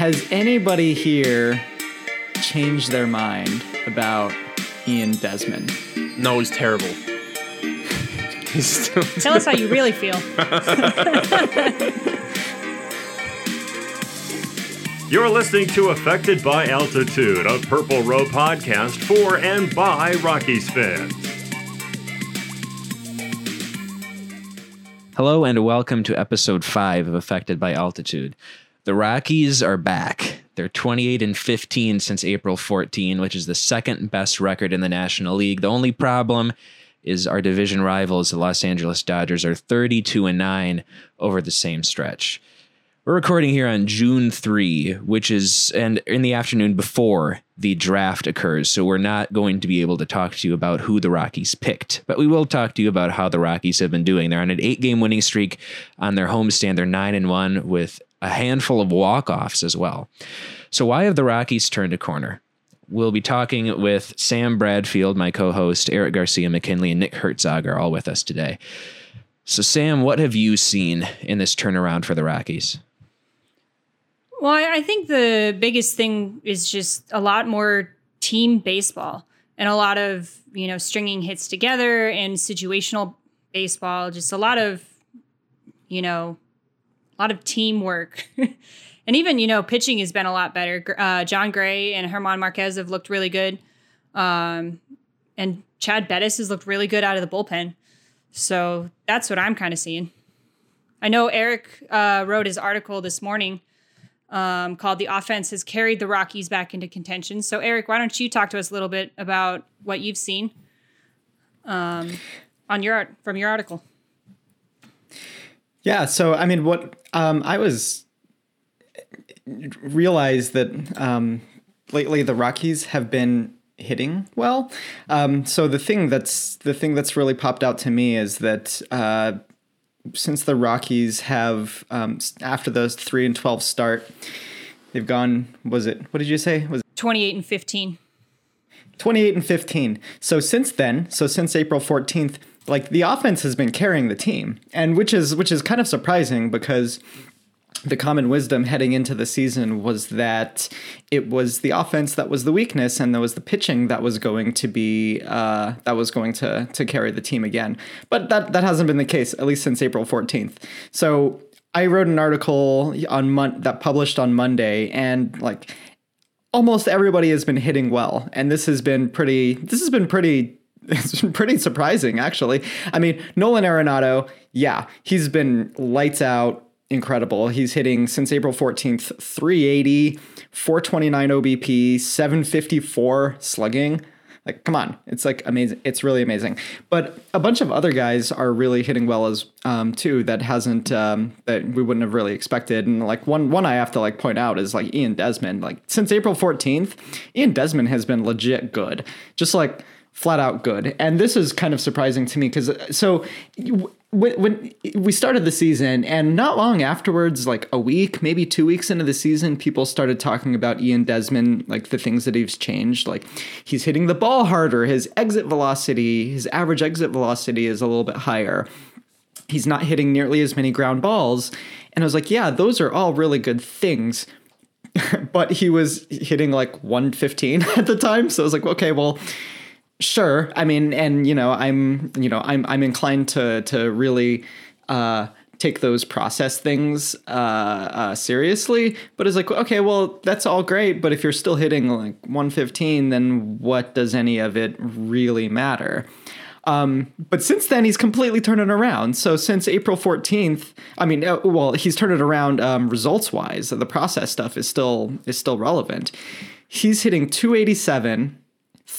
Has anybody here changed their mind about Ian Desmond? No, he's terrible. he's still Tell us how you really feel. You're listening to Affected by Altitude, a Purple Row podcast for and by Rockies fans. Hello and welcome to episode 5 of Affected by Altitude. The Rockies are back. They're 28 and 15 since April 14, which is the second best record in the National League. The only problem is our division rivals, the Los Angeles Dodgers, are 32 and 9 over the same stretch. We're recording here on June 3, which is and in the afternoon before the draft occurs. So we're not going to be able to talk to you about who the Rockies picked, but we will talk to you about how the Rockies have been doing. They're on an 8-game winning streak on their homestand. They're 9 and 1 with a handful of walk-offs as well. So why have the Rockies turned a corner? We'll be talking with Sam Bradfield, my co-host, Eric Garcia McKinley, and Nick Herzog are all with us today. So Sam, what have you seen in this turnaround for the Rockies? Well, I think the biggest thing is just a lot more team baseball and a lot of, you know, stringing hits together and situational baseball, just a lot of, you know, a lot of teamwork. and even, you know, pitching has been a lot better. Uh, Jon Gray and Herman Marquez have looked really good. Um, and Chad Bettis has looked really good out of the bullpen. So that's what I'm kind of seeing. I know Eric uh, wrote his article this morning um, called "The Offense Has Carried the Rockies Back into Contention." So, Eric, why don't you talk to us a little bit about what you've seen um, on your from your article? Yeah, so I mean, what um, I was realized that um, lately the Rockies have been hitting well. Um, so the thing that's the thing that's really popped out to me is that uh, since the Rockies have um, after those three and twelve start, they've gone. Was it? What did you say? Was 28 and 15. 28 and 15. So since then, so since April 14th, like the offense has been carrying the team. And which is which is kind of surprising because the common wisdom heading into the season was that it was the offense that was the weakness and there was the pitching that was going to be uh, that was going to to carry the team again but that that hasn't been the case at least since april 14th so i wrote an article on mon- that published on monday and like almost everybody has been hitting well and this has been pretty this has been pretty it's pretty surprising actually. I mean nolan arenado yeah he's been lights out incredible. He's hitting since april 14th 380 429 obp 754 slugging. Like come on it's like amazing it's really amazing. But a bunch of other guys are really hitting well as um too that hasn't um that we wouldn't have really expected. And like one one i have to like point out is like ian desmond. Like since april 14th ian desmond has been legit good. Just like flat out good. And this is kind of surprising to me because uh, so when, when we started the season and not long afterwards like a week maybe two weeks into the season people started talking about ian desmond like the things that he's changed. Like he's hitting the ball harder. His exit velocity his average exit velocity is a little bit higher. He's not hitting nearly as many ground balls. And i was like yeah those are all really good things. But he was hitting like 115 at the time. So i was like okay well sure i mean and you know i'm you know i'm i'm inclined to to really uh take those process things uh, uh seriously but it's like okay well that's all great but if you're still hitting like 115 then what does any of it really matter um, but since then, he's completely turned it around. So since April 14th, I mean, uh, well, he's turned it around um, results wise. The process stuff is still is still relevant. He's hitting 287,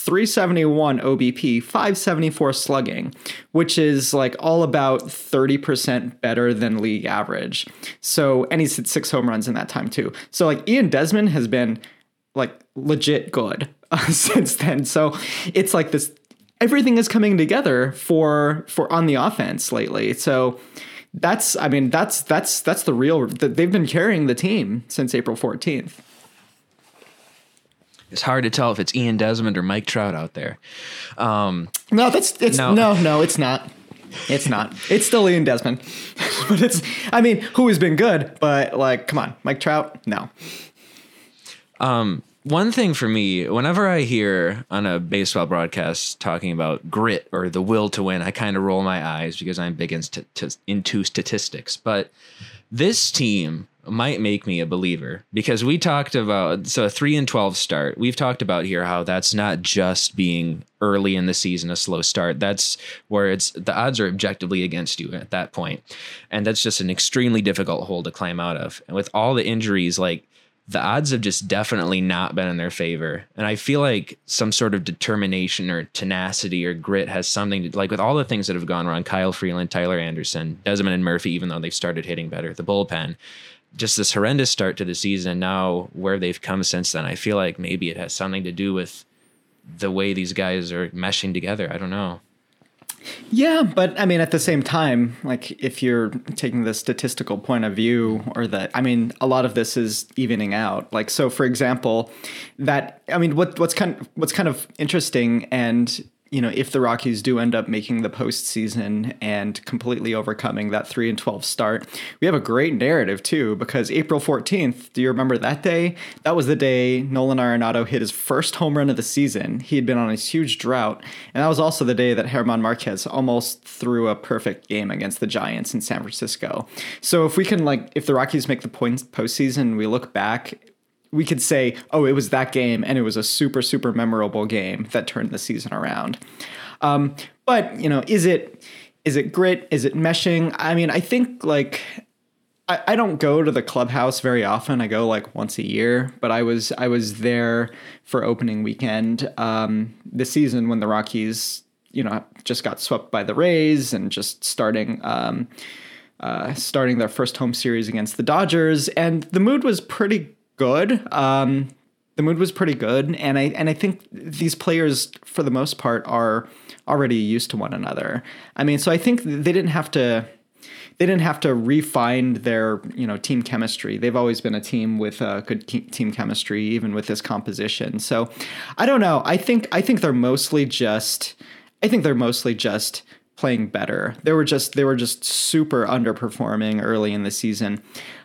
371 OBP, 574 slugging, which is like all about 30% better than league average. So, and he's hit six home runs in that time too. So, like Ian Desmond has been like legit good uh, since then. So, it's like this everything is coming together for for on the offense lately. So, that's I mean, that's that's that's the real they've been carrying the team since April 14th. It's hard to tell if it's Ian Desmond or Mike Trout out there. Um, no, that's it's No. no, no, it's not. It's not. It's still Ian Desmond, but it's. I mean, who has been good, but like, come on, Mike Trout, no. one thing for me, whenever I hear on a baseball broadcast talking about grit or the will to win, I kind of roll my eyes because I'm big into, to, into statistics. But this team might make me a believer because we talked about so a three and twelve start. We've talked about here how that's not just being early in the season a slow start. That's where it's the odds are objectively against you at that point, and that's just an extremely difficult hole to climb out of. And with all the injuries, like the odds have just definitely not been in their favor. And I feel like some sort of determination or tenacity or grit has something to like with all the things that have gone wrong Kyle Freeland, Tyler Anderson, Desmond and Murphy, even though they've started hitting better, the bullpen, just this horrendous start to the season. and Now, where they've come since then, I feel like maybe it has something to do with the way these guys are meshing together. I don't know. Yeah, but I mean, at the same time, like if you're taking the statistical point of view, or that I mean, a lot of this is evening out. Like, so for example, that I mean, what what's kind what's kind of interesting and you know, if the Rockies do end up making the postseason and completely overcoming that three and twelve start, we have a great narrative too. Because April fourteenth, do you remember that day? That was the day Nolan Arenado hit his first home run of the season. He had been on a huge drought, and that was also the day that Herman Marquez almost threw a perfect game against the Giants in San Francisco. So if we can like, if the Rockies make the points postseason, we look back we could say, oh, it was that game, and it was a super, super memorable game that turned the season around. Um, but you know, is it is it grit? Is it meshing? I mean, I think like I, I don't go to the clubhouse very often. I go like once a year, but I was I was there for opening weekend um, this season when the Rockies, you know, just got swept by the Rays and just starting. Um, uh, starting their first home series against the Dodgers, and the mood was pretty good. Um, the mood was pretty good, and I and I think these players, for the most part, are already used to one another. I mean, so I think they didn't have to they didn't have to refine their you know team chemistry. They've always been a team with uh, good team chemistry, even with this composition. So I don't know. I think I think they're mostly just I think they're mostly just playing better. They were just they were just super underperforming early in the season,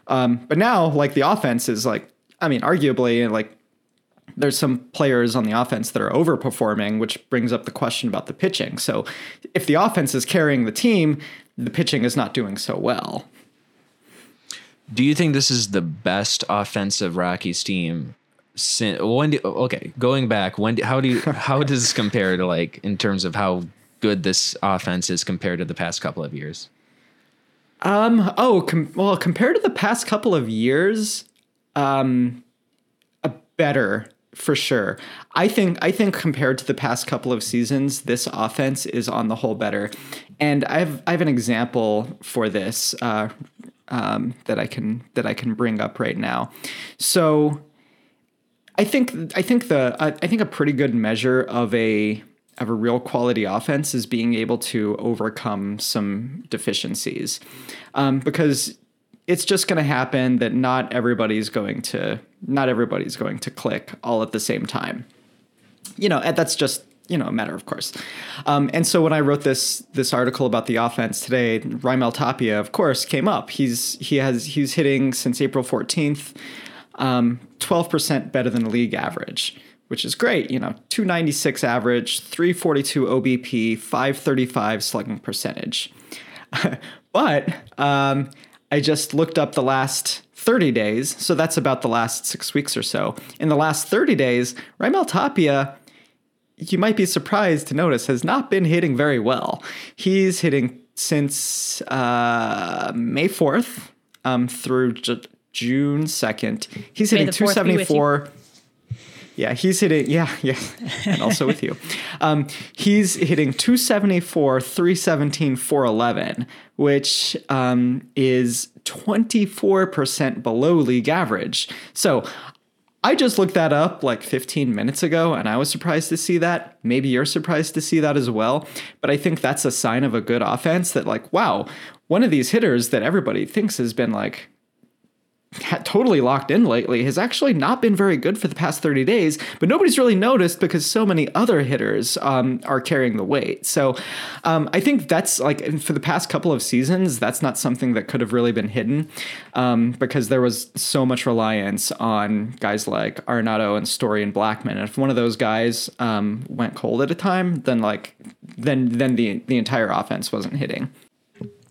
um, but now like the offense is like I mean arguably like there's some players on the offense that are overperforming, which brings up the question about the pitching. So if the offense is carrying the team, the pitching is not doing so well. Do you think this is the best offensive Rockies team? When do, okay, going back, when do, how do you how does this compare to like in terms of how good this offense is compared to the past couple of years? Um. Oh. Com- well, compared to the past couple of years, um, a better for sure. I think. I think compared to the past couple of seasons, this offense is on the whole better. And I have. I have an example for this. Uh, um, that I can that I can bring up right now. So, I think I think the I I think a pretty good measure of a of a real quality offense is being able to overcome some deficiencies, um, because it's just going to happen that not everybody's going to not everybody's going to click all at the same time. You know, that's just you know a matter of course. Um, and so when I wrote this this article about the offense today, Raimel Tapia, of course, came up. He's he has he's hitting since April fourteenth, um, twelve percent better than the league average which is great. You know, 296 average, 342 OBP, 535 slugging percentage. but um, I just looked up the last 30 days, so that's about the last six weeks or so. In the last 30 days, Raimel Tapia, you might be surprised to notice, has not been hitting very well. He's hitting since uh, May 4th um, through J- June 2nd. He's May hitting the 4th be with you. 274. Yeah, he's hitting. Yeah, yeah, and also with you. Um, he's hitting 274, 317, 411, which um, is 24% below league average. So I just looked that up like 15 minutes ago and I was surprised to see that. Maybe you're surprised to see that as well. But I think that's a sign of a good offense that, like, wow, one of these hitters that everybody thinks has been like totally locked in lately has actually not been very good for the past 30 days, but nobody's really noticed because so many other hitters um, are carrying the weight. So um, I think that's like for the past couple of seasons, that's not something that could have really been hidden um, because there was so much reliance on guys like Arenado and Story and Blackmon. And if one of those guys um, went cold at a time, then like then then the the entire offense wasn't hitting.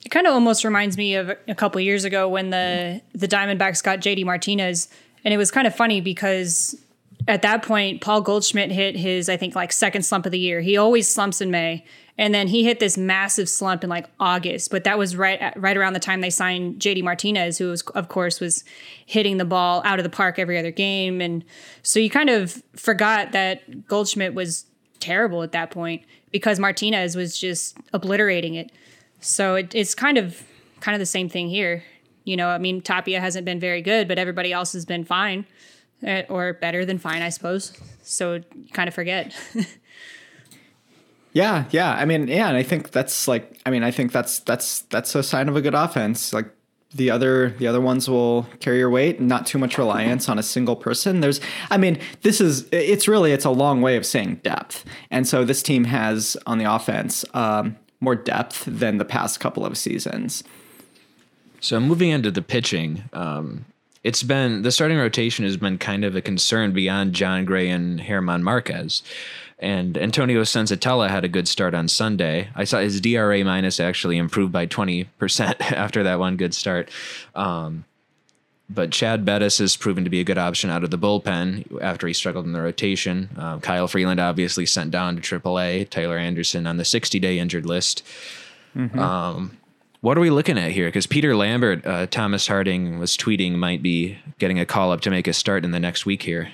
It kind of almost reminds me of a couple years ago when the the Diamondbacks got JD Martinez, and it was kind of funny because at that point Paul Goldschmidt hit his I think like second slump of the year. He always slumps in May, and then he hit this massive slump in like August. But that was right at, right around the time they signed JD Martinez, who was of course was hitting the ball out of the park every other game, and so you kind of forgot that Goldschmidt was terrible at that point because Martinez was just obliterating it. So it, it's kind of kind of the same thing here. You know, I mean, Tapia hasn't been very good, but everybody else has been fine eh, or better than fine, I suppose. So you kind of forget. yeah, yeah. I mean, yeah, and I think that's like, I mean, I think that's that's that's a sign of a good offense. Like the other the other ones will carry your weight not too much reliance on a single person there's i mean this is it's really it's a long way of saying depth and so this team has on the offense um, more depth than the past couple of seasons. So moving into the pitching, um, it's been the starting rotation has been kind of a concern beyond Jon Gray and German Marquez. And Antonio Senzatela had a good start on Sunday. I saw his DRA minus actually improved by 20% after that one good start. Um, but Chad Bettis has proven to be a good option out of the bullpen after he struggled in the rotation. Um, Kyle Freeland obviously sent down to AAA. Tyler Anderson on the 60 day injured list. Mm-hmm. Um, what are we looking at here? Because Peter Lambert, uh, Thomas Harding was tweeting might be getting a call up to make a start in the next week here.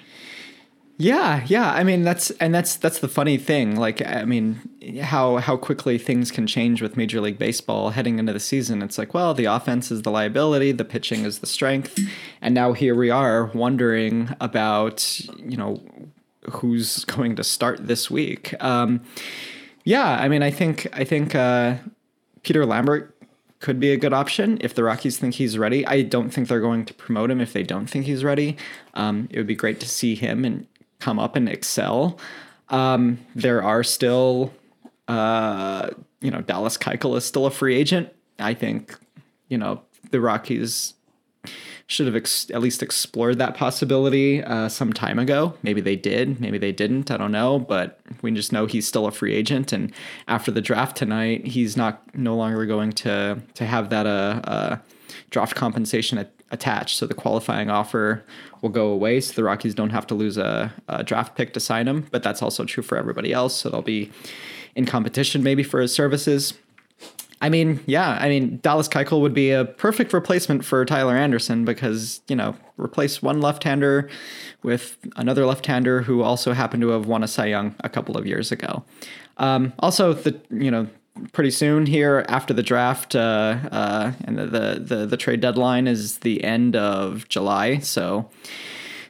Yeah, yeah. I mean, that's and that's that's the funny thing. Like, I mean, how how quickly things can change with Major League Baseball heading into the season. It's like, well, the offense is the liability, the pitching is the strength, and now here we are wondering about you know who's going to start this week. Um, yeah, I mean, I think I think uh, Peter Lambert could be a good option if the Rockies think he's ready. I don't think they're going to promote him if they don't think he's ready. Um, it would be great to see him and come up and excel. Um, there are still, uh, you know, Dallas Keuchel is still a free agent. I think, you know, the Rockies should have ex- at least explored that possibility uh, some time ago. Maybe they did, maybe they didn't. I don't know, but we just know he's still a free agent. And after the draft tonight, he's not no longer going to to have that uh, uh draft compensation attached. So the qualifying offer will go away. So the Rockies don't have to lose a, a, draft pick to sign him. But that's also true for everybody else. So they'll be in competition maybe for his services. I mean, yeah, I mean, Dallas Keuchel would be a perfect replacement for Tyler Anderson because, you know, replace one left hander with another left hander who also happened to have won a Cy Young a couple of years ago. Um, also, the, you know, pretty soon here after the draft uh, uh, and the, the, the trade deadline is the end of July. So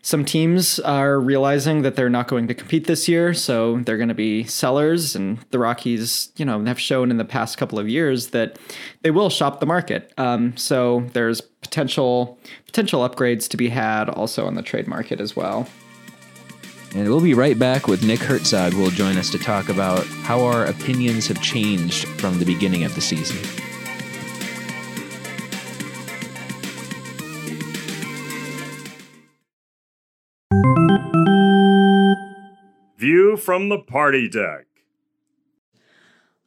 some teams are realizing that they're not going to compete this year, so they're going to be sellers. And the Rockies, you know, have shown in the past couple of years that they will shop the market. Um, so there's potential potential upgrades to be had also on the trade market as well. And we'll be right back with Nick Herzog, who will join us to talk about how our opinions have changed from the beginning of the season. View from the party deck.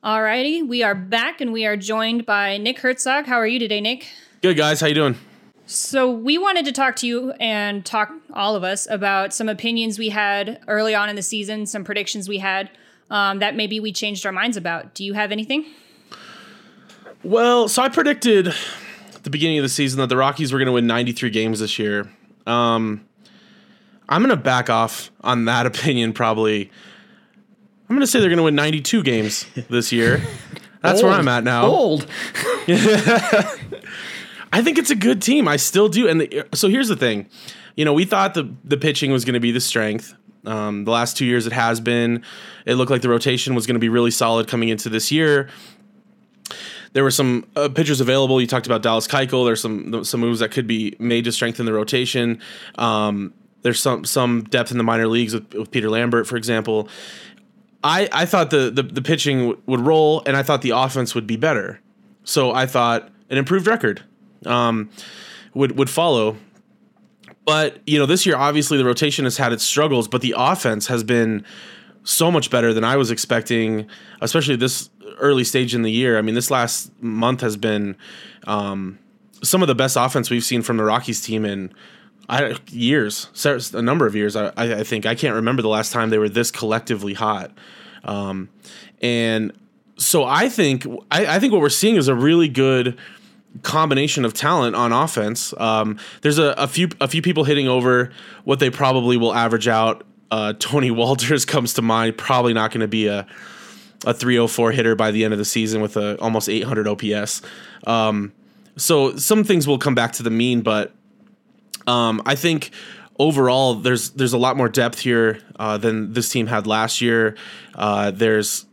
Alrighty, we are back and we are joined by Nick Herzog. How are you today, Nick? Good guys, how you doing? So we wanted to talk to you and talk all of us about some opinions we had early on in the season, some predictions we had um, that maybe we changed our minds about. Do you have anything? Well, so I predicted at the beginning of the season that the Rockies were going to win 93 games this year. Um, I'm going to back off on that opinion probably. I'm going to say they're going to win 92 games this year. That's where I'm at now. Bold. I think it's a good team. I still do. And the, so here's the thing. You know, we thought the the pitching was going to be the strength. Um, the last two years it has been. It looked like the rotation was going to be really solid coming into this year. There were some uh, pitchers available. You talked about Dallas Keuchel. There's some some moves that could be made to strengthen the rotation. Um, there's some some depth in the minor leagues with, with Peter Lambert, for example. I, I thought the, the the pitching w- would roll, and I thought the offense would be better. So I thought an improved record um, would would follow. But you know, this year obviously the rotation has had its struggles, but the offense has been so much better than I was expecting, especially this early stage in the year. I mean, this last month has been um, some of the best offense we've seen from the Rockies team in I, years, a number of years. I, I think I can't remember the last time they were this collectively hot. Um, and so I think I, I think what we're seeing is a really good combination of talent on offense. Um, there's a, a few a few people hitting over what they probably will average out. Uh, Tony Wolters comes to mind. Probably not going to be a a 304 hitter by the end of the season with a almost 800 OPS. Um, so some things will come back to the mean, but um, I think overall there's there's a lot more depth here uh, than this team had last year. Uh, there's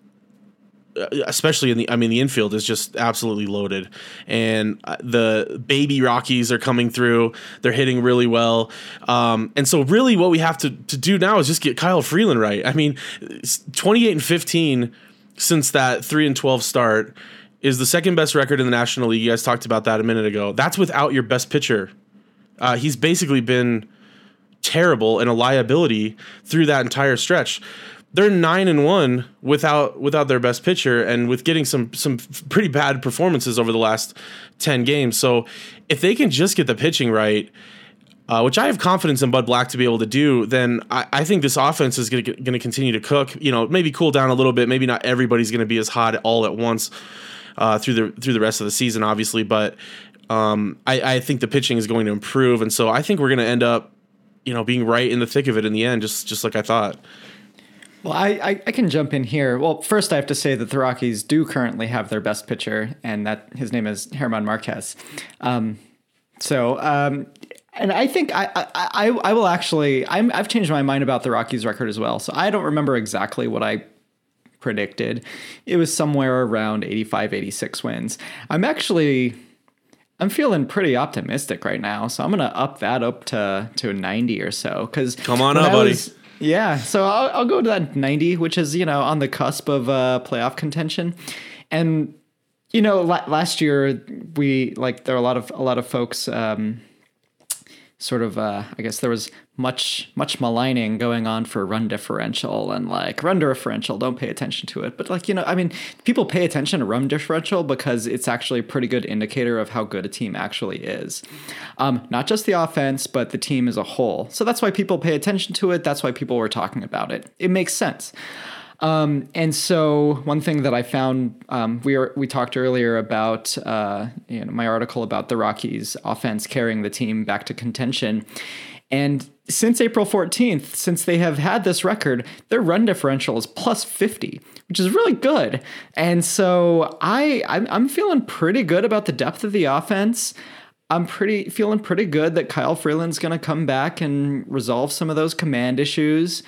especially in the I mean the infield is just absolutely loaded. And uh, the baby Rockies are coming through. They're hitting really well. Um, and so really what we have to, to do now is just get Kyle Freeland right. I mean 28 and 15 since that 3 and 12 start is the second best record in the National League. You guys talked about that a minute ago. That's without your best pitcher. Uh, he's basically been terrible and a liability through that entire stretch. They're nine and one without without their best pitcher and with getting some some pretty bad performances over the last ten games. So if they can just get the pitching right, uh, which I have confidence in Bud Black to be able to do, then I, I think this offense is going to continue to cook. You know, maybe cool down a little bit. Maybe not everybody's going to be as hot all at once uh, through the through the rest of the season, obviously. But um, I, I think the pitching is going to improve, and so I think we're going to end up, you know, being right in the thick of it in the end, just just like I thought. Well, I, I, I can jump in here. Well, first I have to say that the Rockies do currently have their best pitcher, and that his name is Herman Marquez. Um, so, um, and I think I, I, I, I will actually I'm, I've changed my mind about the Rockies record as well. So I don't remember exactly what I predicted. It was somewhere around 85, 86 wins. I'm actually I'm feeling pretty optimistic right now, so I'm gonna up that up to to 90 or so. Because Come on up, buddy. Yeah, so I'll, I'll go to that 90, which is you know on the cusp of uh, playoff contention, and you know la- last year we like there were a lot of a lot of folks. Um, sort of uh, I guess there was much much maligning going on for run differential and like run differential don't pay attention to it. But like you know I mean people pay attention to run differential because it's actually a pretty good indicator of how good a team actually is. Um, not just the offense but the team as a whole. So that's why people pay attention to it. That's why people were talking about it. It makes sense. Um, and so one thing that I found, um, we were, we talked earlier about uh, you know, my article about the Rockies offense carrying the team back to contention. And since April 14th, since they have had this record, their run differential is plus 50, which is really good. And so I I'm, feeling pretty good about the depth of the offense. I'm pretty feeling pretty good that Kyle Freeland's going to come back and resolve some of those command issues.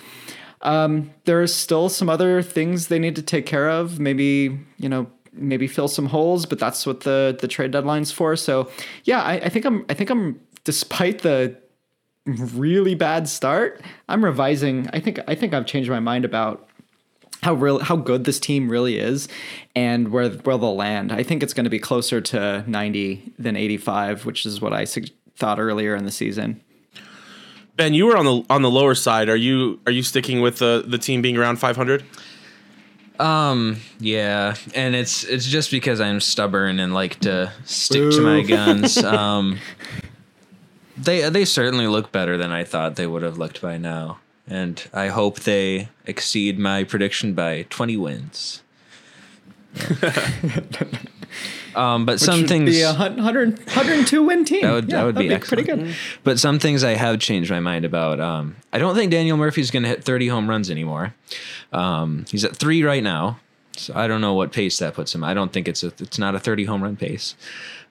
Um, there's still some other things they need to take care of. Maybe you know, maybe fill some holes, but that's what the the trade deadline's for. So yeah, I, I think I'm I think I'm despite the really bad start, I'm revising. I think I think I've changed my mind about how real how good this team really is and where where they'll land. I think it's going to be closer to 90 than 85, which is what I sug- thought earlier in the season. Ben, you were on the on the lower side. Are you are you sticking with the the team being around 500? Um, yeah, and it's it's just because I'm stubborn and like to stick to my guns. Um, they they certainly look better than I thought they would have looked by now, and I hope they exceed my prediction by 20 wins. Um, but Which some would things be a 100, 102 win team. That would, Yeah, that would that'd be, pretty good. But some things I have changed my mind about. Um, I don't think Daniel Murphy's going to hit 30 home runs anymore. Um, he's at three right now, so I don't know what pace that puts him. I don't think it's a it's not a 30 home run pace.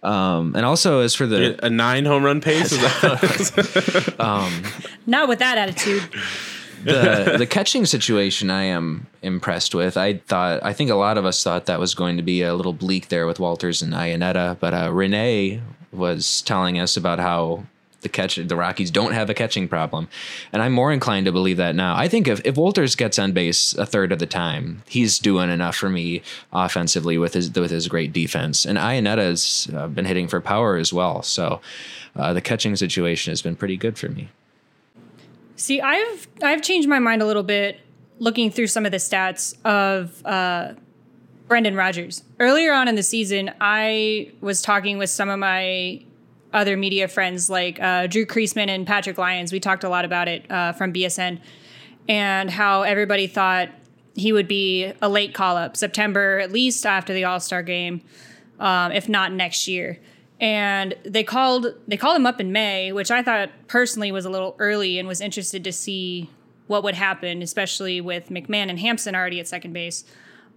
Um, and also as for the A nine home run pace. Is that Not with that attitude. the the catching situation I am impressed with. I thought I think a lot of us thought that was going to be a little bleak there with Wolters and Iannetta, but uh, Renee was telling us about how the catch the Rockies don't have a catching problem, and I'm more inclined to believe that now. I think if if Wolters gets on base a third of the time, he's doing enough for me offensively with his with his great defense, and Iannetta's uh, been hitting for power as well. So uh, the catching situation has been pretty good for me. See, I've I've changed my mind a little bit looking through some of the stats of uh, Brendan Rodgers. Earlier on in the season, I was talking with some of my other media friends like uh, Drew Creasman and Patrick Lyons. We talked a lot about it uh, from BSN and how everybody thought he would be a late call up, September at least after the All Star game, um, if not next year. And they called they called him up in May, which I thought personally was a little early, and was interested to see what would happen, especially with McMahon and Hampson already at second base.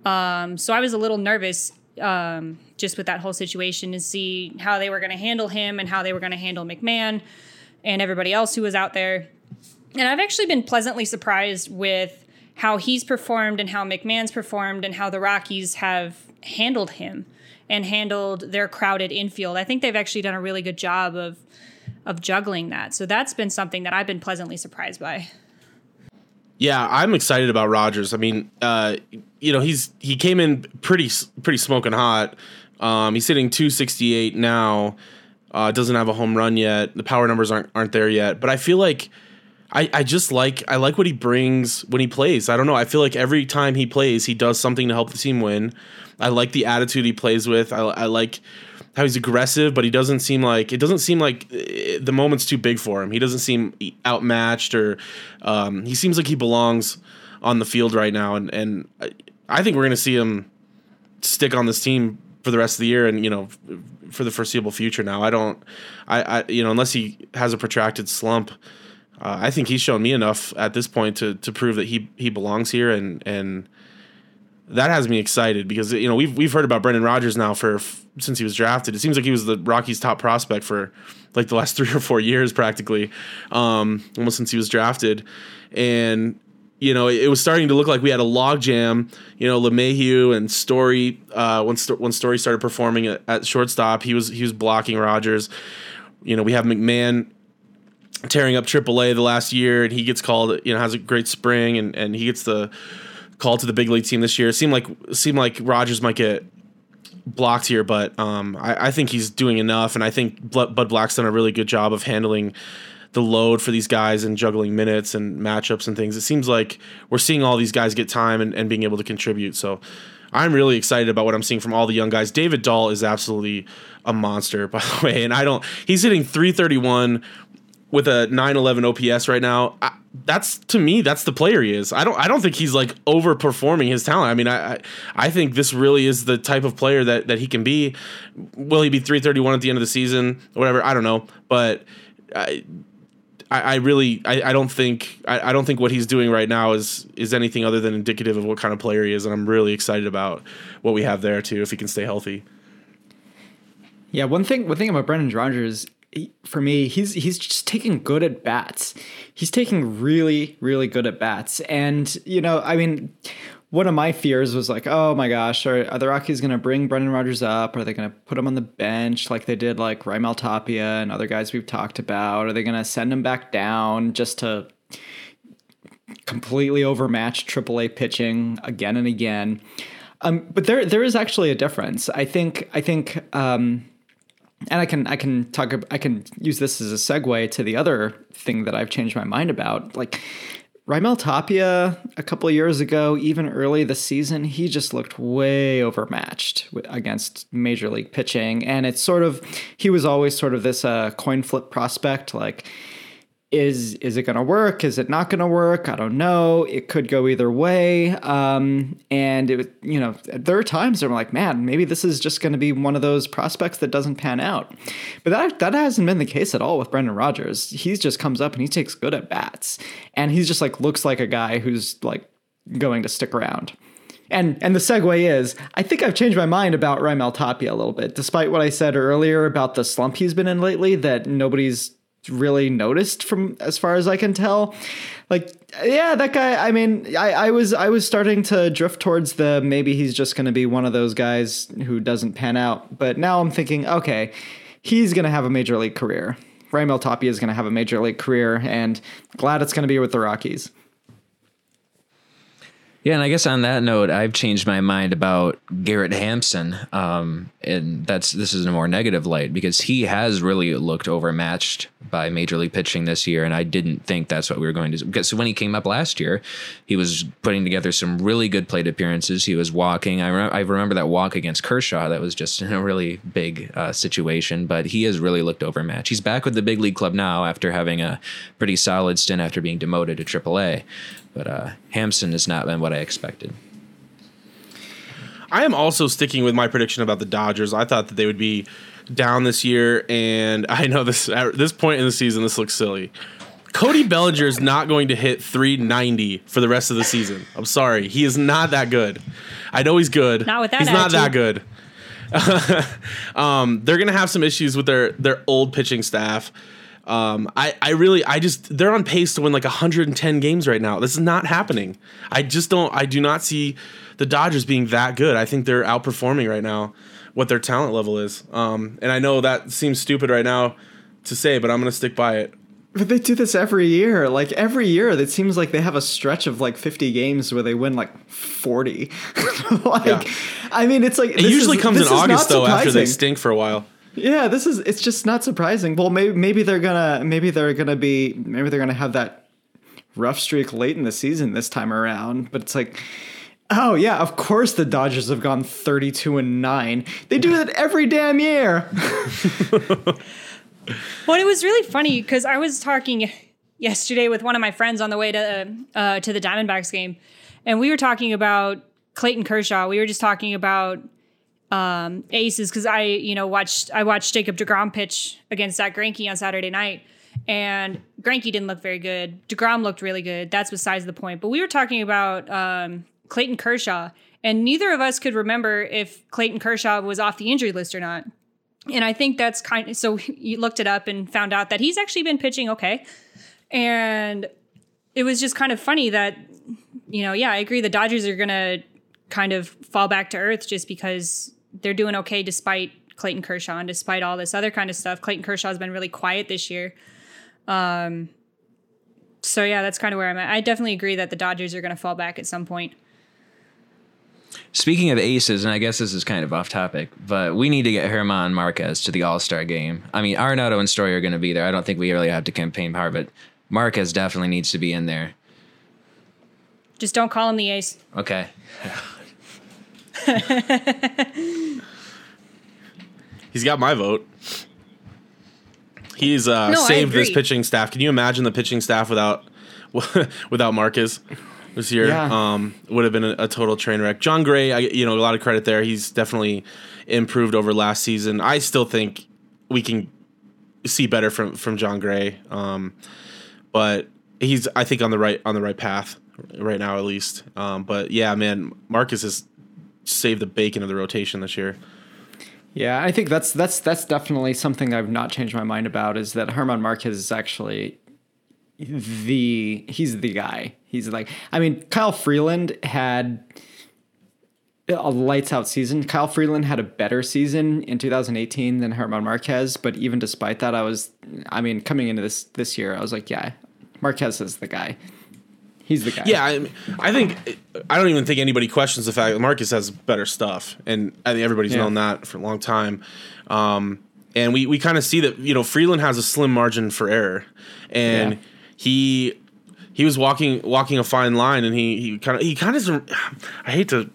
Um, so I was a little nervous um, just with that whole situation to see how they were going to handle him and how they were going to handle McMahon and everybody else who was out there. And I've actually been pleasantly surprised with how he's performed and how McMahon's performed and how the Rockies have handled him and handled their crowded infield. I think they've actually done a really good job of of juggling that. So that's been something that I've been pleasantly surprised by. Yeah, I'm excited about Rodgers. I mean, uh, you know, he's he came in pretty pretty smoking hot. Um, he's hitting 268 now. Uh, doesn't have a home run yet. The power numbers aren't aren't there yet. But I feel like I, I just like I like what he brings when he plays. I don't know. I feel like every time he plays, he does something to help the team win. I like the attitude he plays with. I, I like how he's aggressive, but he doesn't seem like it doesn't seem like eh, the moment's too big for him. He doesn't seem outmatched, or um, he seems like he belongs on the field right now. And and I, think we're going to see him stick on this team for the rest of the year, and you know, for the foreseeable future. Now, I don't, I, I you know, unless he has a protracted slump. Uh, I think he's shown me enough at this point to to prove that he he belongs here, and and that has me excited because you know we've we've heard about Brendan Rodgers now for since he was drafted. It seems like he was the Rockies' top prospect for like the last three or four years, practically, um, almost since he was drafted, and you know it, was starting to look like we had a logjam. You know, LeMahieu and Story. Uh, when when Story started performing at, at shortstop, he was he was blocking Rodgers. You know, we have McMahon tearing up AAA the last year, and he gets called. You know, has a great spring, and and he gets the call to the big league team this year. It seemed like seemed like Rodgers might get blocked here, but um, I, I, think he's doing enough, and I think Bud Black's done a really good job of handling the load for these guys and juggling minutes and matchups and things. It seems like we're seeing all these guys get time and, and being able to contribute. So I'm really excited about what I'm seeing from all the young guys. David Dahl is absolutely a monster, by the way, and I don't. He's hitting 331 with a 911 OPS right now. I, that's to me, that's the player he is. I don't I don't think he's like overperforming his talent. I mean, I, I I think this really is the type of player that that he can be. Will he be 331 at the end of the season whatever? I don't know, but I I, really I, I don't think I, I don't think what he's doing right now is is anything other than indicative of what kind of player he is, and I'm really excited about what we have there too if he can stay healthy. Yeah, one thing one thing about Brendan Rodgers for me, he's he's just taking good at bats. He's taking really really good at bats, and you know, I mean, one of my fears was like, oh my gosh, are, are the Rockies going to bring Brendan Rodgers up? Are they going to put him on the bench like they did like Raimel Tapia and other guys we've talked about? Are they going to send him back down just to completely overmatch AAA pitching again and again? Um, but there there is actually a difference. I think I think. Um, and I can I can talk I can use this as a segue to the other thing that I've changed my mind about. Like Raimel Tapia a couple years ago, even early this season, he just looked way overmatched against major league pitching, and it's sort of he was always sort of this uh, coin flip prospect. Like is is it going to work? Is it not going to work? I don't know. It could go either way. Um, and it, you know, there are times where I'm like, man, maybe this is just going to be one of those prospects that doesn't pan out. But that that hasn't been the case at all with Brendan Rodgers. He just comes up and he takes good at bats, and he's just like looks like a guy who's like going to stick around. And and the segue is, I think I've changed my mind about Raimel Tapia a little bit, despite what I said earlier about the slump he's been in lately that nobody's really noticed from as far as I can tell. Like, yeah, that guy. I mean, I, I was I was starting to drift towards the maybe he's just going to be one of those guys who doesn't pan out. But now I'm thinking, okay, he's going to have a major league career. Raimel Tapia is going to have a major league career, and glad it's going to be with the Rockies. Yeah, and I guess on that note, I've changed my mind about Garrett Hampson, um, and that's this is a more negative light because he has really looked overmatched by major league pitching this year, and I didn't think that's what we were going to. Because so when he came up last year, he was putting together some really good plate appearances. He was walking. I, re- I remember that walk against Kershaw. That was just a really big uh, situation, but he has really looked overmatched. He's back with the big league club now after having a pretty solid stint after being demoted to AAA. But uh, Hampson has not been what I expected. I am also sticking with my prediction about the Dodgers. I thought that they would be down this year, and I know this at this point in the season, this looks silly. Cody Bellinger is not going to hit 390 for the rest of the season. I'm sorry, he is not that good. I know he's good. Not with that He's not that good. um, they're gonna have some issues with their their old pitching staff. Um, I, I really, I just, they're on pace to win like 110 games right now. This is not happening. I just don't, I do not see the Dodgers being that good. I think they're outperforming right now what their talent level is. Um, and I know that seems stupid right now to say, but I'm going to stick by it. But they do this every year. Like every year, it seems like they have a stretch of like 50 games where they win like 40. like, Yeah. I mean, it's like It usually comes in August though, after they stink for a while. Yeah, this is. It's just not surprising. Well, maybe maybe they're gonna maybe they're gonna be maybe they're gonna have that rough streak late in the season this time around. But it's like. Oh yeah, of course the Dodgers have gone 32 and 9. They do that every damn year. Well, it was really funny because I was talking yesterday with one of my friends on the way to uh, to the Diamondbacks game, and we were talking about Clayton Kershaw. We were just talking about um, aces because I, you know, watched I watched Jacob Degrom pitch against Zack Greinke on Saturday night, and Greinke didn't look very good. Degrom looked really good. That's besides the point. But we were talking about um, Clayton Kershaw, and neither of us could remember if Clayton Kershaw was off the injury list or not. And I think that's kind of so you looked it up and found out that he's actually been pitching okay. And it was just kind of funny that, you know, yeah, I agree. The Dodgers are going to kind of fall back to earth just because they're doing okay despite Clayton Kershaw and despite all this other kind of stuff. Clayton Kershaw has been really quiet this year. Um, so yeah, that's kind of where I'm at. I definitely agree that the Dodgers are going to fall back at some point. Speaking of aces, and I guess this is kind of off topic, but we need to get Herman Marquez to the All Star game. I mean, Arenado and Story are going to be there. I don't think we really have to campaign hard, but Marquez definitely needs to be in there. Just don't call him the ace. Okay. He's got my vote. He's uh, No, saved this pitching staff. Can you imagine the pitching staff without without Marcus this year? Yeah. Um, would have been a, a total train wreck. Jon Gray, I, you know, a lot of credit there. He's definitely improved over last season. I still think we can see better from from Jon Gray, um, but he's I think on the right on the right path right now at least. Um, but yeah, man, Marcus has saved the bacon of the rotation this year. Yeah, I think that's that's that's definitely something I've not changed my mind about is that Herman Marquez is actually the he's the guy. He's like I mean Kyle Freeland had a lights out season. Kyle Freeland had a better season in 2018 than Herman Marquez, but even despite that I was I mean coming into this this year I was like yeah, Marquez is the guy. He's the guy. Yeah, I, I think I don't even think anybody questions the fact that Marcus has better stuff, and I think everybody's Yeah. known that for a long time. Um, and we we kind of see that you know Freeland has a slim margin for error, and Yeah. he he was walking walking a fine line, and he he kind of he kind of I hate to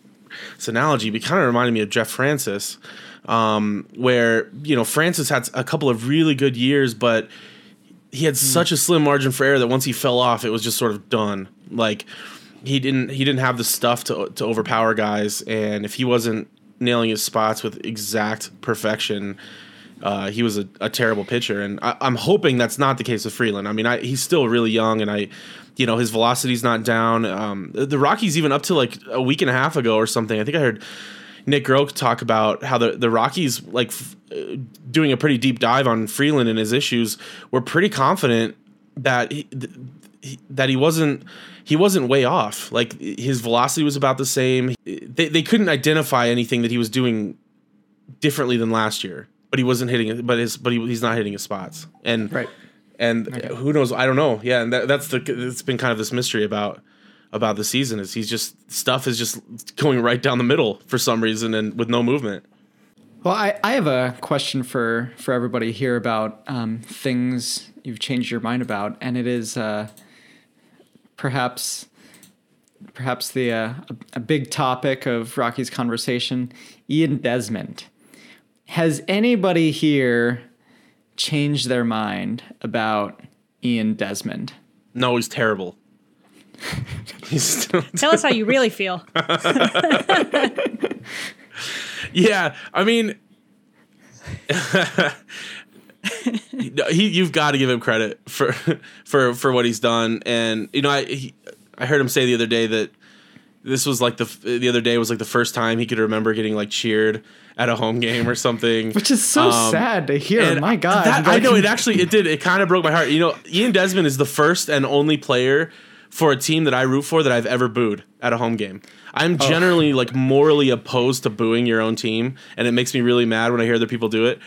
this analogy, but kind of reminded me of Jeff Francis, um, where you know Francis had a couple of really good years, but he had such a slim margin for error that once he fell off, it was just sort of done. Like he didn't he didn't have the stuff to to overpower guys, and if he wasn't nailing his spots with exact perfection, uh, he was a, a terrible pitcher. And I, I'm hoping that's not the case with Freeland. I mean, I, he's still really young, and I. You know his velocity's not down. Um, the Rockies even up to like a week and a half ago or something. I think I heard Nick Groke talk about how the, the Rockies, like f- uh, doing a pretty deep dive on Freeland and his issues, were pretty confident that he, he, that he wasn't he wasn't way off. Like his velocity was about the same. They, they couldn't identify anything that he was doing differently than last year. But he wasn't hitting it. But his but he, he's not hitting his spots. And Right. and who knows? I don't know. Yeah, and that, that's the it's been kind of this mystery about about the season is he's just stuff is just going right down the middle for some reason and with no movement. Well, I, I have a question for, for everybody here about um, things you've changed your mind about, and it is uh, perhaps perhaps the uh, a, a big topic of Rocky's conversation, Ian Desmond. Has anybody here changed their mind about Ian Desmond? No, he's terrible. he's still, Tell us how you really feel. yeah, I mean, he you've got to give him credit for for for what he's done, and you know I he, I heard him say the other day that this was like the the other day was like the first time he could remember getting like cheered at a home game or something, Which is so Um, sad to hear. My God. that- I know it actually it did. It kind of broke my heart. You know, Ian Desmond is the first and only player for a team that I root for that I've ever booed at a home game. I'm Oh. generally like morally opposed to booing your own team, and it makes me really mad when I hear other people do it.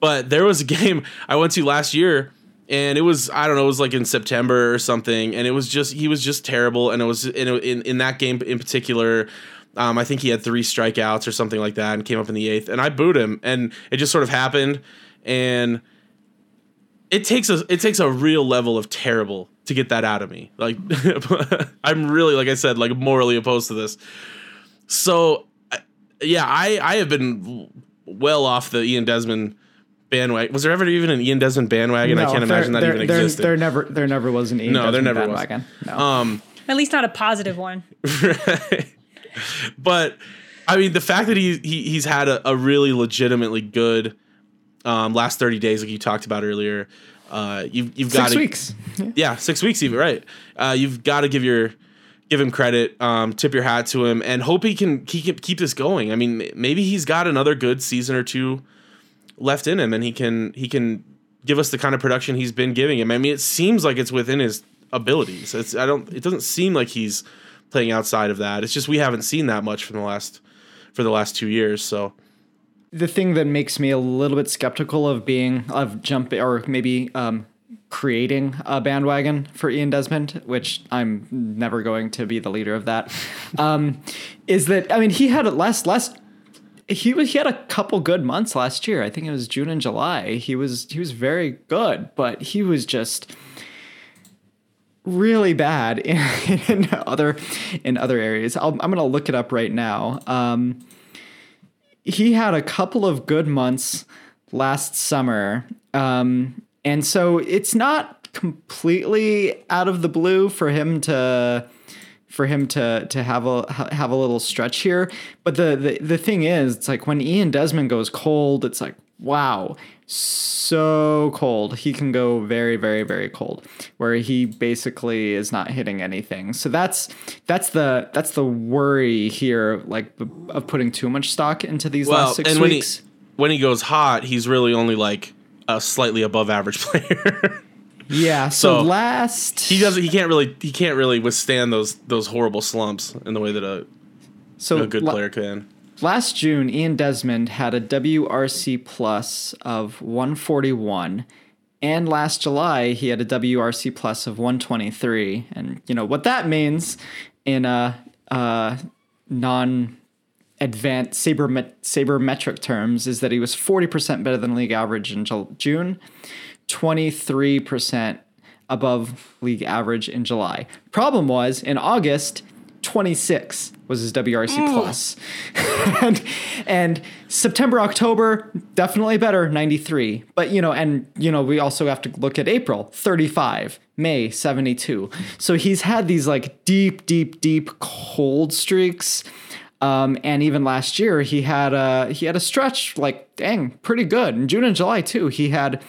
But there was a game I went to last year, and it was I don't know, it was like in September or something, and it was just he was just terrible, and it was in in, in that game in particular. Um, I think he had three strikeouts or something like that, and came up in the eighth, and I booed him, and it just sort of happened, and it takes a it takes a real level of terrible to get that out of me. Like I'm really like I said like morally opposed to this. So yeah, I I have been well off the Ian Desmond bandwagon. Was there ever even an Ian Desmond bandwagon? I can't there- imagine that there, even there, existed. There never, there never was an Ian No, there Desmond never was. bandwagon. No. um, At least not a positive one. but I mean, the fact that he, he he's had a, a really legitimately good um, last thirty days, like you talked about earlier. Uh, you've you've got Six to weeks. yeah, six weeks even right. Uh, you've got to give your give him credit, um, tip your hat to him, and hope he can he can keep this going. I mean, maybe he's got another good season or two left in him, and he can he can give us the kind of production he's been giving him. I mean, it seems like it's within his abilities. It's I don't. It doesn't seem like he's playing outside of that. It's just we haven't seen that much from the last for the last two years. So the thing that makes me a little bit skeptical of being of jumping or maybe um, creating a bandwagon for Ian Desmond, which I'm never going to be the leader of that, um, is that I mean he had a last last he was he had a couple good months last year. I think it was June and July. He was he was very good, but he was just really bad in, in other in other areas. I'll, I'm going to look it up right now. Um, he had a couple of good months last summer. Um, and so it's not completely out of the blue for him to for him to to have a have a little stretch here. But the, the the thing is, it's like when Ian Desmond goes cold, it's like wow, so cold. He can go very very very cold, where he basically is not hitting anything. So that's that's the that's the worry here, like of putting too much stock into these well, last six and when he weeks. when he goes hot, he's really only like a slightly above average player. Yeah. So, so last he doesn't. He can't really. He can't really withstand those those horrible slumps in the way that a, so a good la- player can. Last June, Ian Desmond had a WRC plus of 141. And last July, he had a WRC plus of 123. And you know what that means in a, uh non advanced sabermet- sabermetric terms is that he was 40% better than league average in June, 23% above league average in July. Problem was in August, 26 was his WRC plus. and, and September, October, definitely better, 93. But, you know, and, you know, we also have to look at April, 35, May, 72. So he's had these like deep, deep, deep cold streaks. Um, and even last year, he had a he had a stretch like dang pretty good in June and July too. He had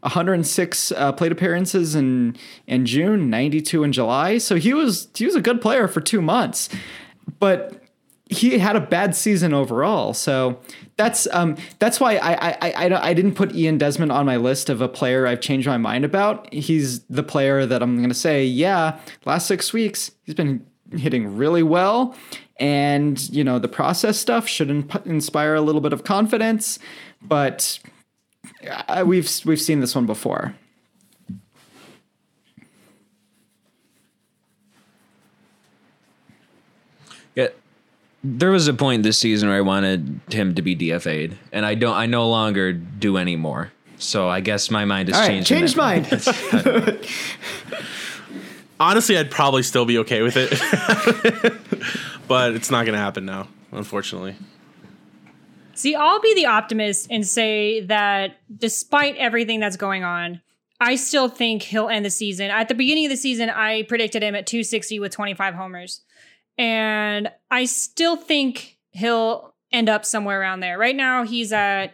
106 uh, plate appearances in in June, 92 in July. So he was he was a good player for two months, but he had a bad season overall. So that's um, that's why I, I I I didn't put Ian Desmond on my list of a player I've changed my mind about. He's the player that I'm going to say, yeah, last six weeks he's been hitting really well and you know the process stuff should inspire a little bit of confidence but uh, we've we've seen this one before yeah there was a point this season where I wanted him to be DFA'd, and I don't. I no longer do anymore. So I guess my mind has All right, changed. Changed mind. Honestly, I'd probably still be okay with it. but it's not going to happen now, unfortunately. See, I'll be the optimist and say that despite everything that's going on, I still think he'll end the season. At the beginning of the season, I predicted him at 260 with 25 homers. And I still think he'll end up somewhere around there. Right now, he's at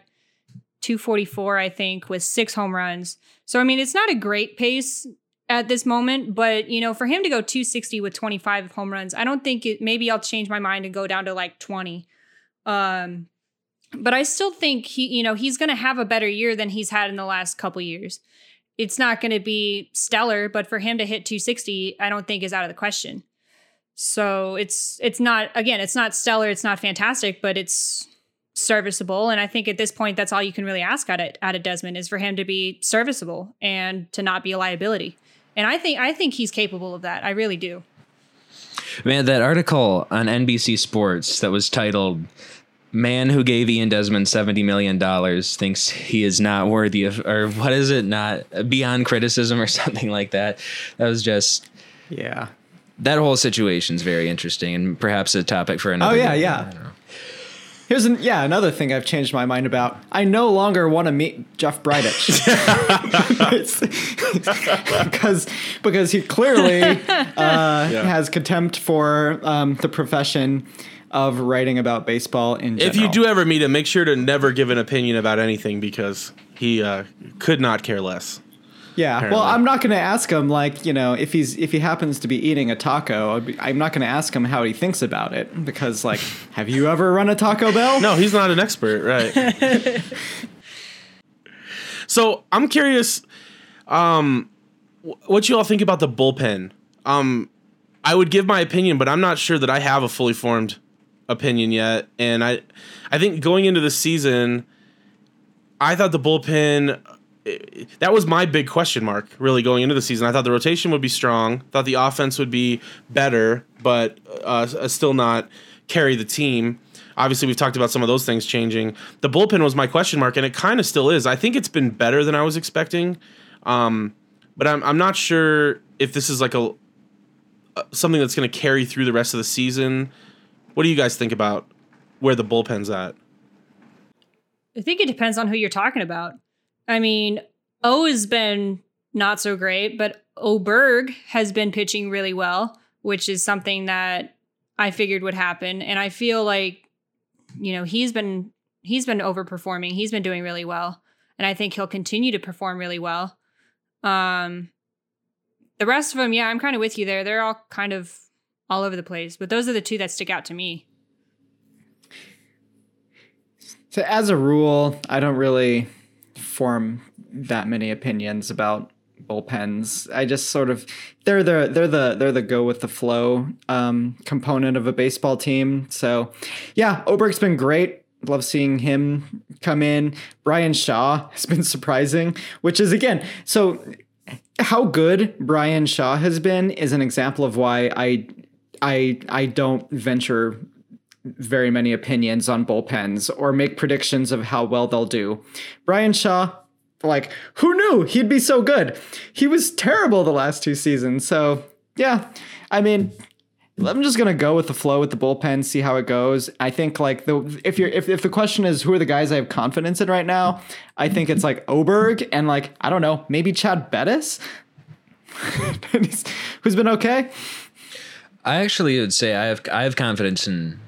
244, I think, with six home runs. So, I mean, it's not a great pace at this moment, but you know, for him to go 260 with 25 home runs, I don't think it maybe I'll change my mind and go down to like 20. Um but I still think he, you know, he's going to have a better year than he's had in the last couple years. It's not going to be stellar, but for him to hit 260, I don't think is out of the question. So, it's it's not again, it's not stellar, it's not fantastic, but it's serviceable and I think at this point that's all you can really ask out of, out of Desmond is for him to be serviceable and to not be a liability. And I think I think he's capable of that. I really do. Man, that article on NBC Sports that was titled "Man who gave Ian Desmond seventy million dollars thinks he is not worthy of," or what is it? Not beyond criticism or something like that. That was just yeah. That whole situation is very interesting and perhaps a topic for another. Oh yeah, day. yeah. Here's an, yeah another thing I've changed my mind about. I no longer want to meet Jeff Bridich because because he clearly uh, yeah. has contempt for um, the profession of writing about baseball in general. If you do ever meet him, make sure to never give an opinion about anything because he uh, could not care less. Yeah. Apparently. Well, I'm not going to ask him like you know if he's if he happens to be eating a taco. I'm not going to ask him how he thinks about it because like, have you ever run a Taco Bell? No, he's not an expert, right? so I'm curious, um, what you all think about the bullpen. Um, I would give my opinion, but I'm not sure that I have a fully formed opinion yet. And I, I think going into the season, I thought the bullpen that was my big question mark really going into the season. I thought the rotation would be strong, thought the offense would be better, but uh, still not carry the team. Obviously, we've talked about some of those things changing. The bullpen was my question mark, and it kind of still is. I think it's been better than I was expecting, um, but I'm I'm not sure if this is like a uh, something that's going to carry through the rest of the season. What do you guys think about where the bullpen's at? I think it depends on who you're talking about. I mean, O has been not so great, but Oberg has been pitching really well, which is something that I figured would happen. And I feel like, you know, he's been he's been overperforming. He's been doing really well. And I think he'll continue to perform really well. Um the rest of them, yeah, I'm kind of with you there. They're all kind of all over the place, but those are the two that stick out to me. So as a rule, I don't really form that many opinions about bullpens. I just sort of they're the they're the they're the go with the flow um, component of a baseball team. So yeah, Oberg's been great. Love seeing him come in. Bryan Shaw has been surprising, which is again so how good Bryan Shaw has been is an example of why I I I don't venture very many opinions on bullpens or make predictions of how well they'll do. Bryan Shaw, like, who knew he'd be so good? He was terrible the last two seasons. So, yeah, I mean, I'm just gonna go with the flow with the bullpen, see how it goes. I think like the if you're if, if the question is who are the guys I have confidence in right now, I think it's like Oberg and like I don't know maybe Chad Bettis, who's been okay. I actually would say I have I have confidence in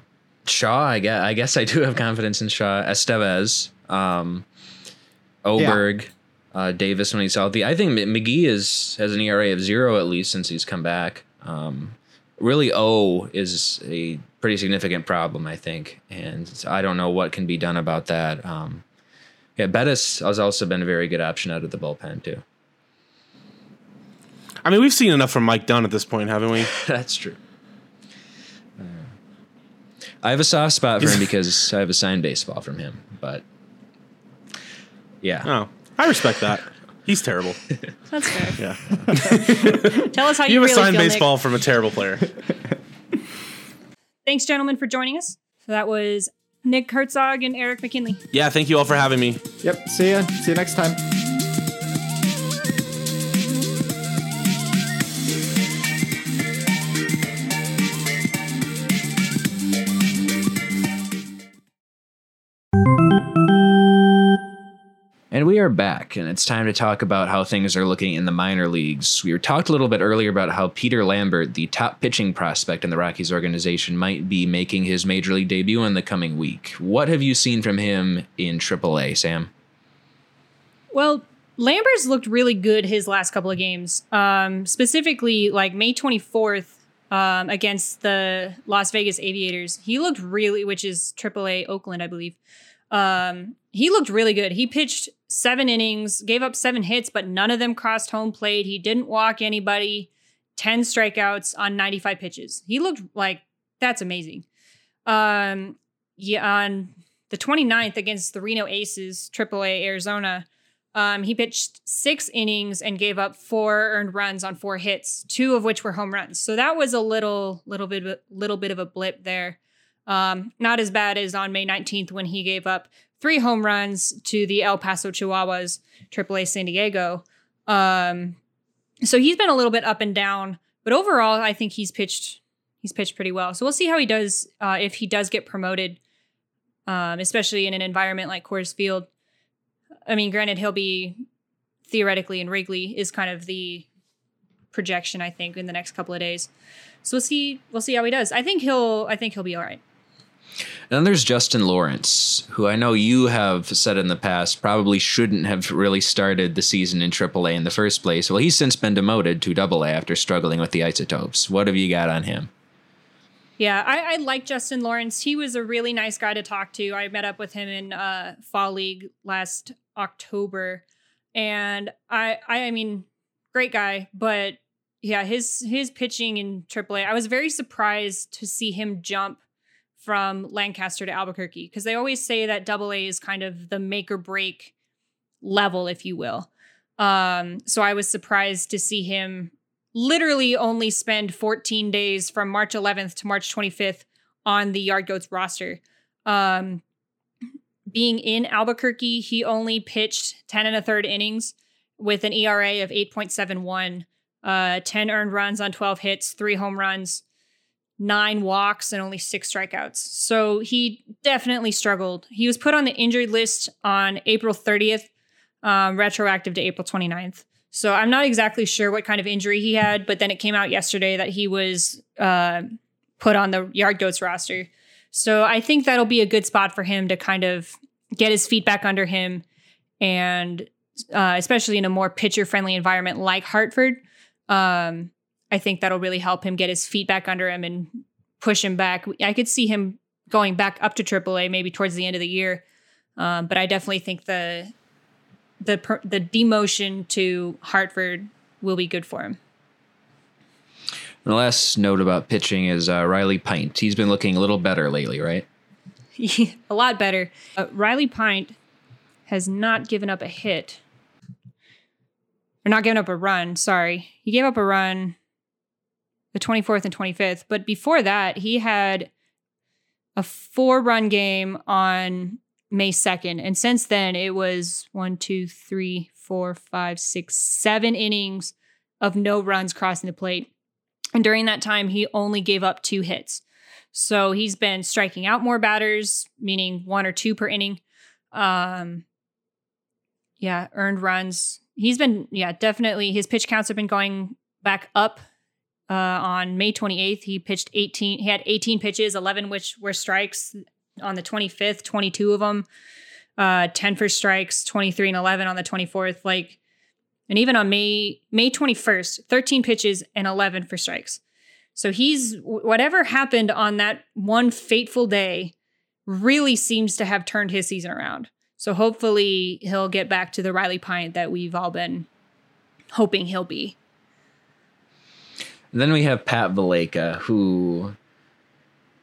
Shaw. I guess I guess I do have confidence in Shaw. Estevez, um, Oberg, yeah. uh, Davis when he's healthy. I think McGee is has an ERA of zero at least since he's come back. Um, really, O is a pretty significant problem, I think, and I don't know what can be done about that. Um, yeah, Bettis has also been a very good option out of the bullpen too. I mean, we've seen enough from Mike Dunn at this point, haven't we? That's true. I have a soft spot for him because I have a signed baseball from him, but yeah. Oh, I respect that. He's terrible. That's fair. Yeah. Tell us how you, you have really a signed feel, baseball Nick. from a terrible player. Thanks, gentlemen, for joining us. So that was Nick Herzog and Eric McKinley. Yeah, thank you all for having me. Yep. See ya. See you next time. And we are back, and it's time to talk about how things are looking in the minor leagues. We talked a little bit earlier about how Peter Lambert, the top pitching prospect in the Rockies organization, might be making his major league debut in the coming week. What have you seen from him in AAA, Sam? Well, Lambert's looked really good his last couple of games. Um, specifically, like May 24th um, against the Las Vegas Aviators. He looked really, which is AAA Oakland, I believe. Um, he looked really good. He pitched seven innings, gave up seven hits, but none of them crossed home plate. He didn't walk anybody, 10 strikeouts on 95 pitches. He looked like that's amazing. Um, yeah, on the 29th against the Reno Aces, AAA Arizona, um, he pitched six innings and gave up four earned runs on four hits, two of which were home runs. So that was a little, little bit, little bit of a blip there. Um, not as bad as on May 19th when he gave up three home runs to the El Paso Chihuahuas, AAA San Diego. Um, so he's been a little bit up and down, but overall, I think he's pitched he's pitched pretty well. So we'll see how he does uh, if he does get promoted, um, especially in an environment like Coors Field. I mean, granted, he'll be theoretically in Wrigley is kind of the projection I think in the next couple of days. So we'll see we'll see how he does. I think he'll I think he'll be all right. And then there's Justin Lawrence, who I know you have said in the past probably shouldn't have really started the season in AAA in the first place. Well, he's since been demoted to AA after struggling with the isotopes. What have you got on him? Yeah, I, I like Justin Lawrence. He was a really nice guy to talk to. I met up with him in uh, Fall League last October, and I, I, I mean, great guy. But yeah, his his pitching in AAA, I was very surprised to see him jump from Lancaster to Albuquerque because they always say that double A is kind of the make or break level, if you will. Um, so I was surprised to see him literally only spend 14 days from March 11th to March 25th on the Yard Goats roster. Um, being in Albuquerque, he only pitched 10 and a third innings with an ERA of 8.71, uh, 10 earned runs on 12 hits, three home runs, nine walks and only six strikeouts. So he definitely struggled. He was put on the injured list on April 30th, um, retroactive to April 29th. So I'm not exactly sure what kind of injury he had, but then it came out yesterday that he was uh, put on the Yard Goats roster. So I think that'll be a good spot for him to kind of get his feet back under him, and uh, especially in a more pitcher friendly environment like Hartford. Um, I think that'll really help him get his feet back under him and push him back. I could see him going back up to AAA maybe towards the end of the year, um, but I definitely think the the the demotion to Hartford will be good for him. And the last note about pitching is uh, Riley Pint. He's been looking a little better lately, right? a lot better. Uh, Riley Pint has not given up a hit. Or not given up a run, sorry. He gave up a run the 24th and 25th. But before that, he had a four run game on May 2nd. And since then, it was one, two, three, four, five, six, seven innings of no runs crossing the plate. And during that time, he only gave up two hits. So he's been striking out more batters, meaning one or two per inning. Um, yeah, earned runs. He's been, yeah, definitely. His pitch counts have been going back up. Uh, on May 28th, he pitched 18. He had 18 pitches, 11 which were strikes. On the 25th, 22 of them, uh, 10 for strikes, 23 and 11 on the 24th. Like, and even on May May 21st, 13 pitches and 11 for strikes. So he's whatever happened on that one fateful day really seems to have turned his season around. So hopefully he'll get back to the Riley Pint that we've all been hoping he'll be. Then we have Pat Valaika, who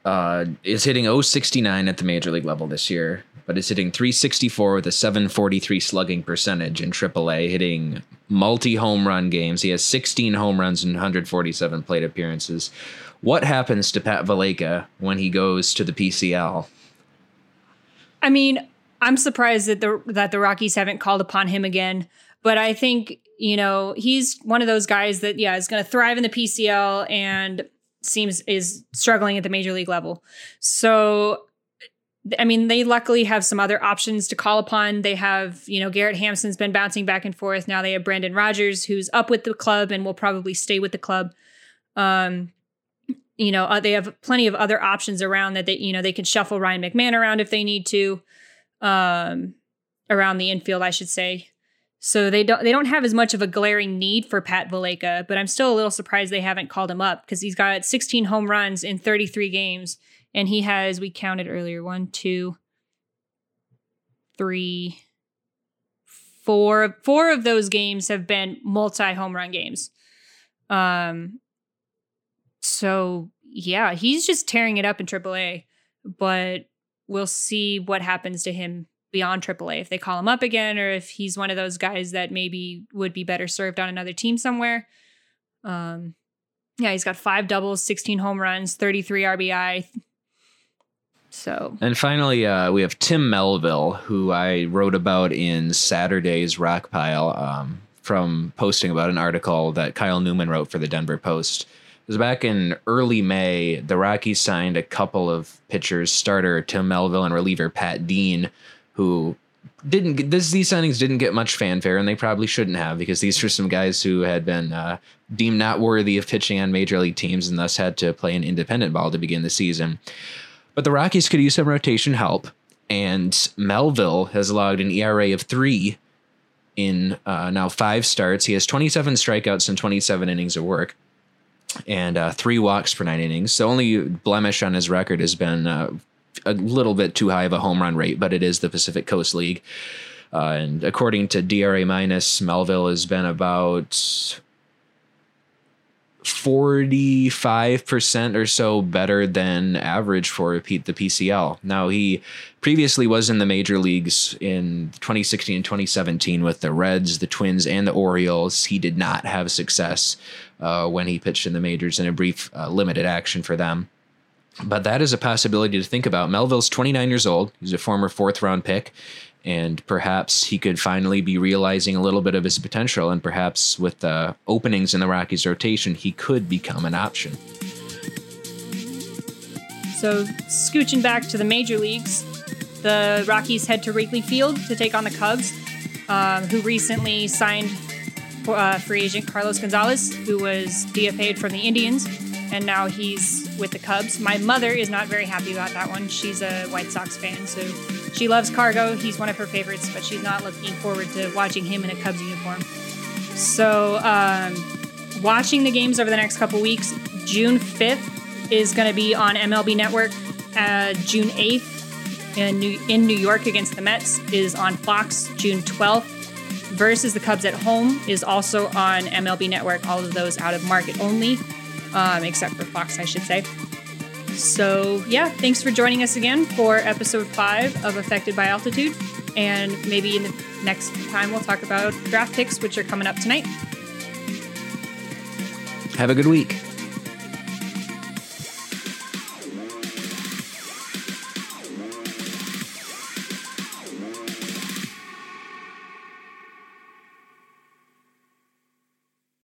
uh, is hitting 069 at the major league level this year, but is hitting 364 with a 743 slugging percentage in AAA, hitting multi home run games. He has 16 home runs and 147 plate appearances. What happens to Pat Valaika when he goes to the PCL? I mean, I'm surprised that the that the Rockies haven't called upon him again, but I think you know he's one of those guys that yeah is going to thrive in the PCL and seems is struggling at the major league level. So I mean, they luckily have some other options to call upon. They have, you know, Garrett Hampson's been bouncing back and forth. Now they have Brendan Rodgers, who's up with the club and will probably stay with the club. Um, you know, uh, they have plenty of other options around that they, you know, they can shuffle Ryan McMahon around if they need to, um, around the infield, I should say. So they don't they don't have as much of a glaring need for Pat Valaika, but I'm still a little surprised they haven't called him up because he's got 16 home runs in 33 games and he has we counted earlier one two three four four of those games have been multi home run games. Um so yeah he's just tearing it up in AAA but we'll see what happens to him beyond AAA if they call him up again or if he's one of those guys that maybe would be better served on another team somewhere um yeah he's got five doubles 16 home runs 33 RBI so and finally, uh, we have Tim Melville, who I wrote about in Saturday's Rock Pile um, from posting about an article that Kyle Newman wrote for the Denver Post. It was back in early May. The Rockies signed a couple of pitchers, starter Tim Melville and reliever Pat Dean, who didn't get, this these signings didn't get much fanfare and they probably shouldn't have because these were some guys who had been uh, deemed not worthy of pitching on major league teams and thus had to play an independent ball to begin the season. But the Rockies could use some rotation help, and Melville has logged an ERA of three in uh, now five starts. He has 27 strikeouts and 27 innings of work, and uh, three walks per nine innings. The only blemish on his record has been uh, a little bit too high of a home run rate, but it is the Pacific Coast League. Uh, and according to DRA minus, Melville has been about 45% or so better than average for repeat the PCL. Now, he previously was in the major leagues in 2016 and 2017 with the Reds, the Twins, and the Orioles. He did not have success uh, when he pitched in the majors in a brief uh, limited action for them. But that is a possibility to think about. Melville's 29 years old. He's a former fourth round pick and perhaps he could finally be realizing a little bit of his potential. And perhaps with the openings in the Rockies rotation, he could become an option. So, scooching back to the major leagues, the Rockies head to Wrigley Field to take on the Cubs, um, who recently signed uh, free agent Carlos Gonzalez, who was DFA'd from the Indians, and now he's with the Cubs. My mother is not very happy about that one. She's a White Sox fan, so she loves Cargo. He's one of her favorites, but she's not looking forward to watching him in a Cubs uniform. So, um, watching the games over the next couple weeks, June 5th is going to be on MLB Network. Uh, June 8th in New, in New York against the Mets is on Fox. June 12th versus the Cubs at home is also on MLB Network. All of those out of market only, um, except for Fox, I should say. So, yeah, thanks for joining us again for episode five of Affected by Altitude. And maybe in the next time, we'll talk about draft picks, which are coming up tonight. Have a good week.